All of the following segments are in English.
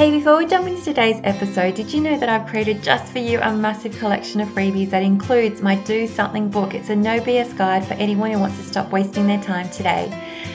Hey, before we jump into today's episode, did you know that I've created just for you a massive collection of freebies that includes my Do Something book? It's a no BS guide for anyone who wants to stop wasting their time today.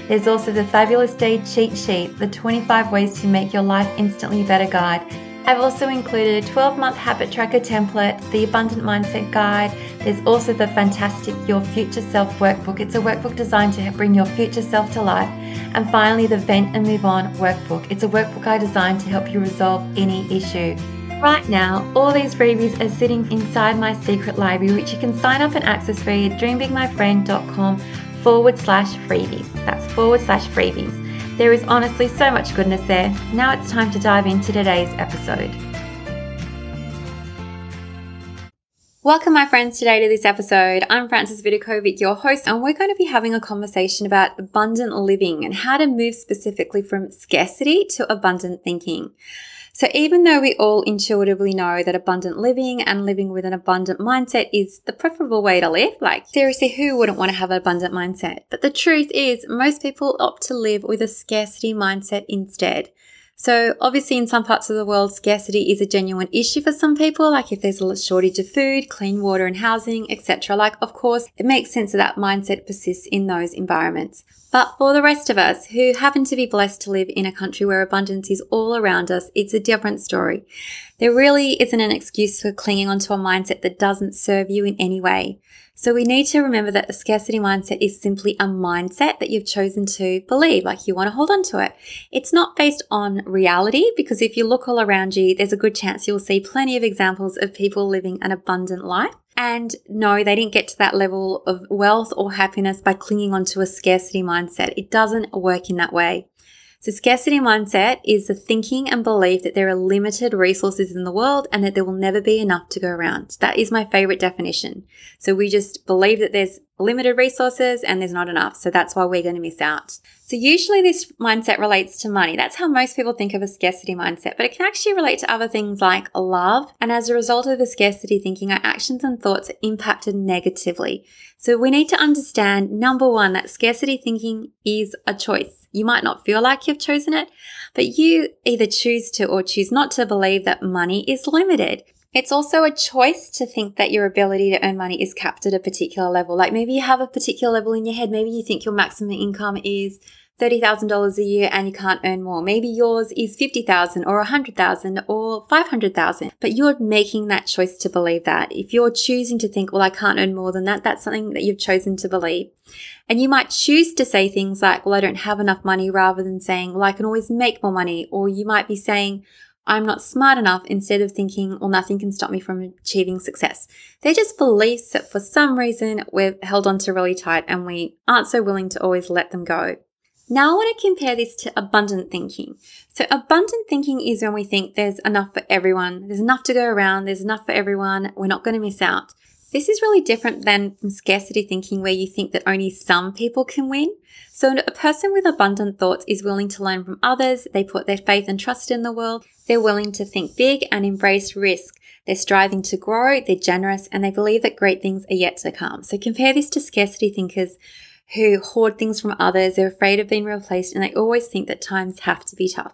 There's also the Fabulous Day cheat sheet, the 25 ways to make your life instantly better guide, I've also included a 12 month habit tracker template, the Abundant Mindset Guide. There's also the fantastic Your Future Self workbook. It's a workbook designed to bring your future self to life. And finally, the Vent and Move On workbook. It's a workbook I designed to help you resolve any issue. Right now, all these freebies are sitting inside my secret library, which you can sign up and access via dreambigmyfriend.com forward slash freebies. That's forward slash freebies. There is honestly so much goodness there. Now it's time to dive into today's episode. Welcome, my friends, today to this episode. I'm Frances Vidakovic, your host, and we're going to be having a conversation about abundant living and how to move specifically from scarcity to abundant thinking. So even though we all intuitively know that abundant living and living with an abundant mindset is the preferable way to live, like seriously, who wouldn't want to have an abundant mindset? But the truth is most people opt to live with a scarcity mindset instead. So obviously in some parts of the world, scarcity is a genuine issue for some people, like if there's a shortage of food, clean water and housing, etc. Like, of course, it makes sense that that mindset persists in those environments. But for the rest of us who happen to be blessed to live in a country where abundance is all around us, it's a different story. There really isn't an excuse for clinging onto a mindset that doesn't serve you in any way. So we need to remember that a scarcity mindset is simply a mindset that you've chosen to believe, like you want to hold on to it. It's not based on reality because if you look all around you, there's a good chance you'll see plenty of examples of people living an abundant life. And no, they didn't get to that level of wealth or happiness by clinging onto a scarcity mindset. It doesn't work in that way. So scarcity mindset is the thinking and belief that there are limited resources in the world and that there will never be enough to go around. That is my favorite definition. So we just believe that there's limited resources and there's not enough. So that's why we're going to miss out. So usually this mindset relates to money. That's how most people think of a scarcity mindset, but it can actually relate to other things like love. And as a result of the scarcity thinking, our actions and thoughts are impacted negatively. So we need to understand number one, that scarcity thinking is a choice. You might not feel like you've chosen it, but you either choose to or choose not to believe that money is limited. It's also a choice to think that your ability to earn money is capped at a particular level. Like maybe you have a particular level in your head. Maybe you think your maximum income is $30,000 a year and you can't earn more. Maybe yours is 50,000 or 100,000 or 500,000, but you're making that choice to believe that. If you're choosing to think, well, I can't earn more than that, that's something that you've chosen to believe. And you might choose to say things like, well, I don't have enough money rather than saying, well, I can always make more money. Or you might be saying, I'm not smart enough instead of thinking, well, nothing can stop me from achieving success. They're just beliefs that for some reason we've held on to really tight and we aren't so willing to always let them go. Now I want to compare this to abundant thinking. So abundant thinking is when we think there's enough for everyone. There's enough to go around. There's enough for everyone. We're not going to miss out. This is really different than from scarcity thinking where you think that only some people can win. So a person with abundant thoughts is willing to learn from others. They put their faith and trust in the world. They're willing to think big and embrace risk. They're striving to grow. They're generous and they believe that great things are yet to come. So compare this to scarcity thinkers who hoard things from others. They're afraid of being replaced and they always think that times have to be tough.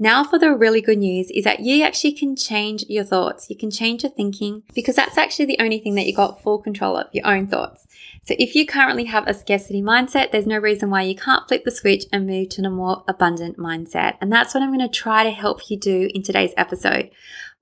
Now for the really good news is that you actually can change your thoughts. You can change your thinking because that's actually the only thing that you got full control of, your own thoughts. So if you currently have a scarcity mindset, there's no reason why you can't flip the switch and move to a more abundant mindset. And that's what I'm going to try to help you do in today's episode.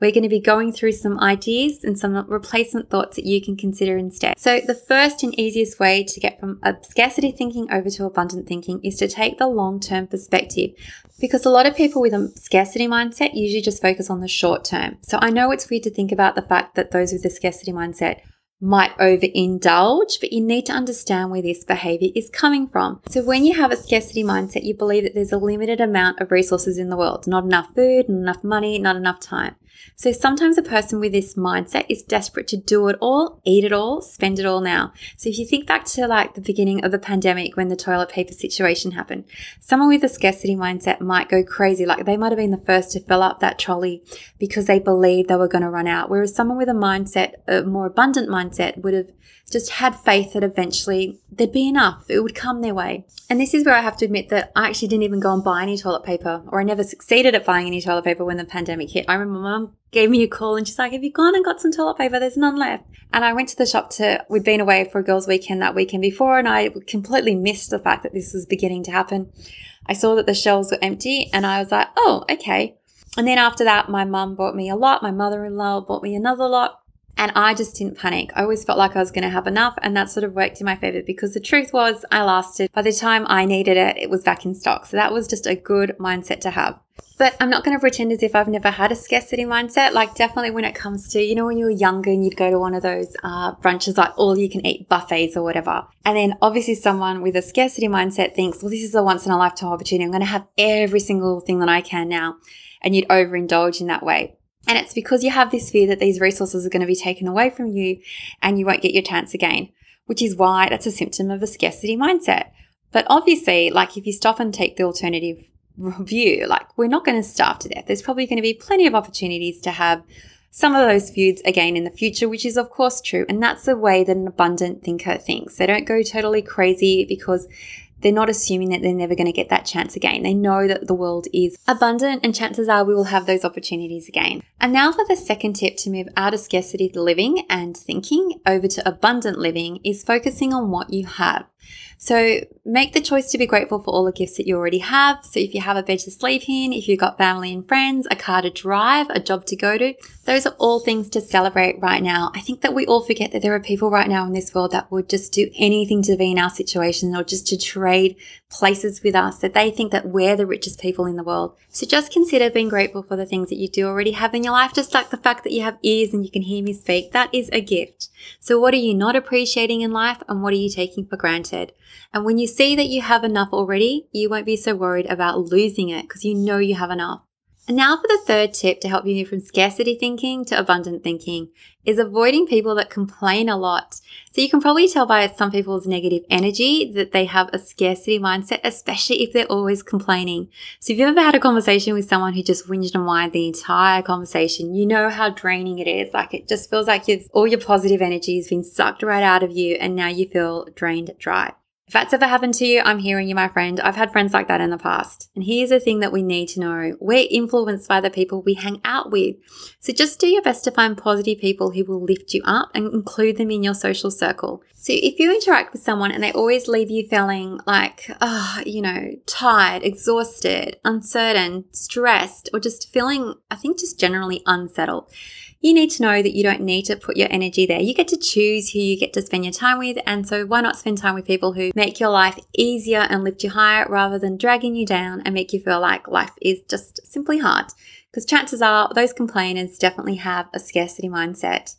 We're going to be going through some ideas and some replacement thoughts that you can consider instead. So the first and easiest way to get from scarcity thinking over to abundant thinking is to take the long-term perspective because a lot of people with a scarcity mindset usually just focus on the short term. So I know it's weird to think about the fact that those with a scarcity mindset might overindulge, but you need to understand where this behavior is coming from. So when you have a scarcity mindset, you believe that there's a limited amount of resources in the world, not enough food, not enough money, not enough time. So sometimes a person with this mindset is desperate to do it all, eat it all, spend it all now. So if you think back to like the beginning of the pandemic when the toilet paper situation happened, someone with a scarcity mindset might go crazy. Like they might have been the first to fill up that trolley because they believed they were going to run out. Whereas someone with a mindset, a more abundant mindset would have just had faith that eventually there'd be enough. It would come their way. And this is where I have to admit that I actually didn't even go and buy any toilet paper, or I never succeeded at buying any toilet paper when the pandemic hit. I remember my mum gave me a call and she's like, Have you gone and got some toilet paper? There's none left. And I went to the shop to, we'd been away for a girls' weekend that weekend before, and I completely missed the fact that this was beginning to happen. I saw that the shelves were empty and I was like, Oh, okay. And then after that, my mum bought me a lot. My mother in law bought me another lot. And I just didn't panic. I always felt like I was going to have enough. And that sort of worked in my favor because the truth was I lasted. By the time I needed it, it was back in stock. So that was just a good mindset to have. But I'm not going to pretend as if I've never had a scarcity mindset. Like, definitely when it comes to, you know, when you were younger and you'd go to one of those uh, brunches, like all you can eat buffets or whatever. And then obviously someone with a scarcity mindset thinks, well, this is a once in a lifetime opportunity. I'm going to have every single thing that I can now. And you'd overindulge in that way. And it's because you have this fear that these resources are going to be taken away from you and you won't get your chance again, which is why that's a symptom of a scarcity mindset. But obviously, like if you stop and take the alternative view, like we're not going to starve to death. There's probably going to be plenty of opportunities to have some of those foods again in the future, which is of course true. And that's the way that an abundant thinker thinks. They don't go totally crazy because they're not assuming that they're never going to get that chance again. They know that the world is abundant and chances are we will have those opportunities again. And now for the second tip to move out of scarcity living and thinking over to abundant living is focusing on what you have. So make the choice to be grateful for all the gifts that you already have. So if you have a bed to sleep in, if you've got family and friends, a car to drive, a job to go to, those are all things to celebrate right now. I think that we all forget that there are people right now in this world that would just do anything to be in our situation or just to trade places with us, that they think that we're the richest people in the world. So just consider being grateful for the things that you do already have in your life, just like the fact that you have ears and you can hear me speak. That is a gift. So what are you not appreciating in life and what are you taking for granted? And when you see that you have enough already, you won't be so worried about losing it because you know you have enough. And now for the third tip to help you move from scarcity thinking to abundant thinking is avoiding people that complain a lot. So you can probably tell by some people's negative energy that they have a scarcity mindset, especially if they're always complaining. So if you've ever had a conversation with someone who just whinged and whined the entire conversation, you know how draining it is. Like it just feels like all your positive energy has been sucked right out of you and now you feel drained dry. If that's ever happened to you, I'm hearing you, my friend. I've had friends like that in the past. And here's the thing that we need to know. We're influenced by the people we hang out with. So just do your best to find positive people who will lift you up and include them in your social circle. So if you interact with someone and they always leave you feeling like, oh, you know, tired, exhausted, uncertain, stressed, or just feeling, I think just generally unsettled, you need to know that you don't need to put your energy there. You get to choose who you get to spend your time with. And so why not spend time with people who make your life easier and lift you higher rather than dragging you down and make you feel like life is just simply hard? Because chances are those complainers definitely have a scarcity mindset.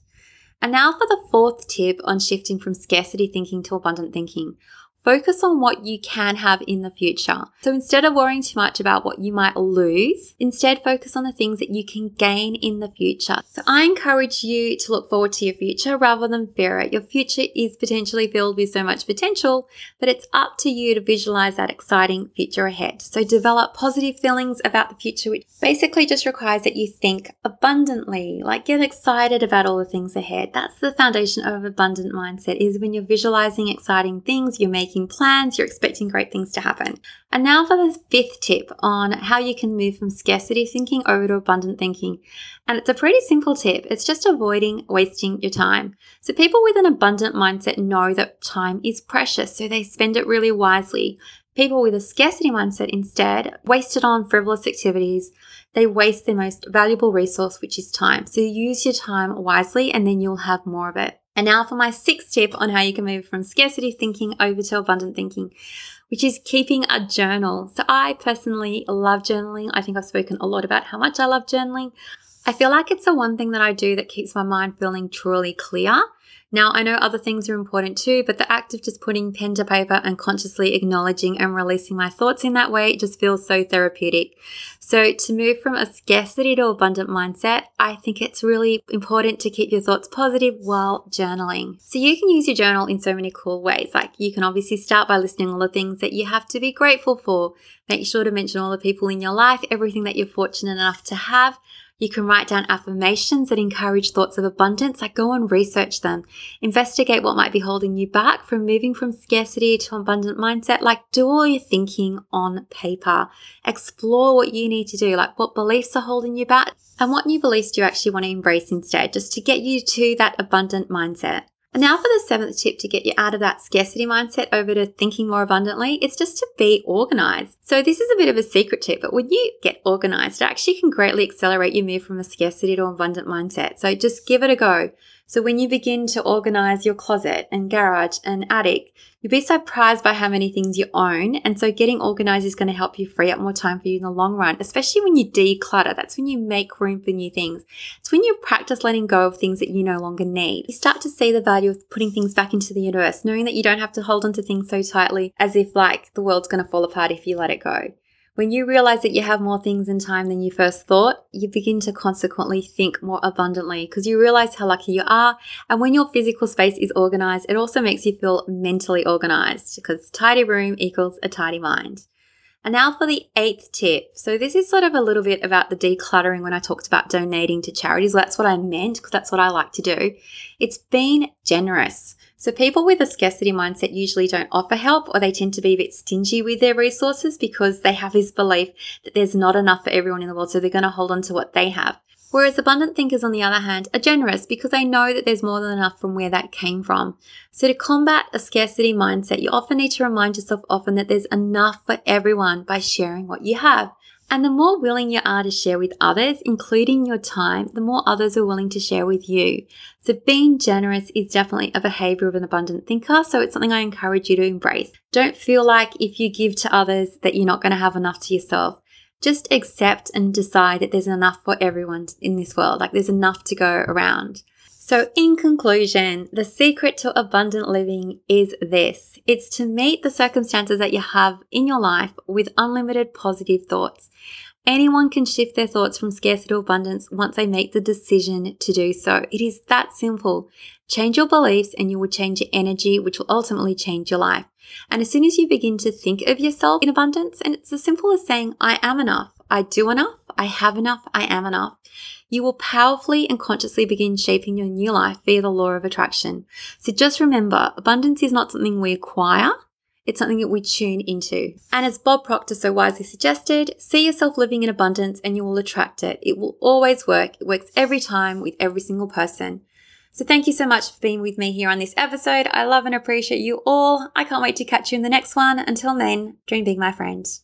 And now for the fourth tip on shifting from scarcity thinking to abundant thinking. Focus on what you can have in the future. So instead of worrying too much about what you might lose, instead focus on the things that you can gain in the future. So I encourage you to look forward to your future rather than fear it. Your future is potentially filled with so much potential, but it's up to you to visualize that exciting future ahead. So develop positive feelings about the future, which basically just requires that you think abundantly, like get excited about all the things ahead. That's the foundation of abundant mindset is when you're visualizing exciting things, you're making making plans, you're expecting great things to happen. And now for the fifth tip on how you can move from scarcity thinking over to abundant thinking. And it's a pretty simple tip. It's just avoiding wasting your time. So people with an abundant mindset know that time is precious, so they spend it really wisely. People with a scarcity mindset instead waste it on frivolous activities. They waste their most valuable resource, which is time. So use your time wisely and then you'll have more of it. And now for my sixth tip on how you can move from scarcity thinking over to abundant thinking, which is keeping a journal. So I personally love journaling. I think I've spoken a lot about how much I love journaling. I feel like it's the one thing that I do that keeps my mind feeling truly clear. Now, I know other things are important too, but the act of just putting pen to paper and consciously acknowledging and releasing my thoughts in that way just feels so therapeutic. So, to move from a scarcity to abundant mindset, I think it's really important to keep your thoughts positive while journaling. So, you can use your journal in so many cool ways. Like, you can obviously start by listing all the things that you have to be grateful for. Make sure to mention all the people in your life, everything that you're fortunate enough to have. You can write down affirmations that encourage thoughts of abundance, like go and research them. Investigate what might be holding you back from moving from scarcity to abundant mindset, like do all your thinking on paper. Explore what you need to do, like what beliefs are holding you back and what new beliefs do you actually want to embrace instead, just to get you to that abundant mindset. And now for the seventh tip to get you out of that scarcity mindset over to thinking more abundantly, it's just to be organized. So this is a bit of a secret tip, but when you get organized, it actually can greatly accelerate your move from a scarcity to an abundant mindset. So just give it a go. So when you begin to organize your closet and garage and attic, you'll be surprised by how many things you own. And so getting organized is going to help you free up more time for you in the long run, especially when you declutter. That's when you make room for new things. It's when you practice letting go of things that you no longer need. You start to see the value of putting things back into the universe, knowing that you don't have to hold on to things so tightly as if like the world's going to fall apart if you let it go. When you realize that you have more things in time than you first thought, you begin to consequently think more abundantly because you realize how lucky you are. And when your physical space is organized, it also makes you feel mentally organized because tidy room equals a tidy mind. And now for the eighth tip. So this is sort of a little bit about the decluttering when I talked about donating to charities. That's what I meant because that's what I like to do. It's being generous. So people with a scarcity mindset usually don't offer help or they tend to be a bit stingy with their resources because they have this belief that there's not enough for everyone in the world. So they're going to hold on to what they have. Whereas abundant thinkers, on the other hand, are generous because they know that there's more than enough from where that came from. So to combat a scarcity mindset, you often need to remind yourself often that there's enough for everyone by sharing what you have. And the more willing you are to share with others, including your time, the more others are willing to share with you. So being generous is definitely a behavior of an abundant thinker. So it's something I encourage you to embrace. Don't feel like if you give to others that you're not going to have enough to yourself. Just accept and decide that there's enough for everyone in this world. Like there's enough to go around. So, in conclusion, the secret to abundant living is this it's to meet the circumstances that you have in your life with unlimited positive thoughts. Anyone can shift their thoughts from scarcity to abundance once they make the decision to do so. It is that simple. Change your beliefs and you will change your energy, which will ultimately change your life. And as soon as you begin to think of yourself in abundance, and it's as simple as saying, I am enough, I do enough, I have enough, I am enough you will powerfully and consciously begin shaping your new life via the law of attraction. So just remember, abundance is not something we acquire. It's something that we tune into. And as Bob Proctor so wisely suggested, see yourself living in abundance and you will attract it. It will always work. It works every time with every single person. So thank you so much for being with me here on this episode. I love and appreciate you all. I can't wait to catch you in the next one. Until then, dream big, my friends.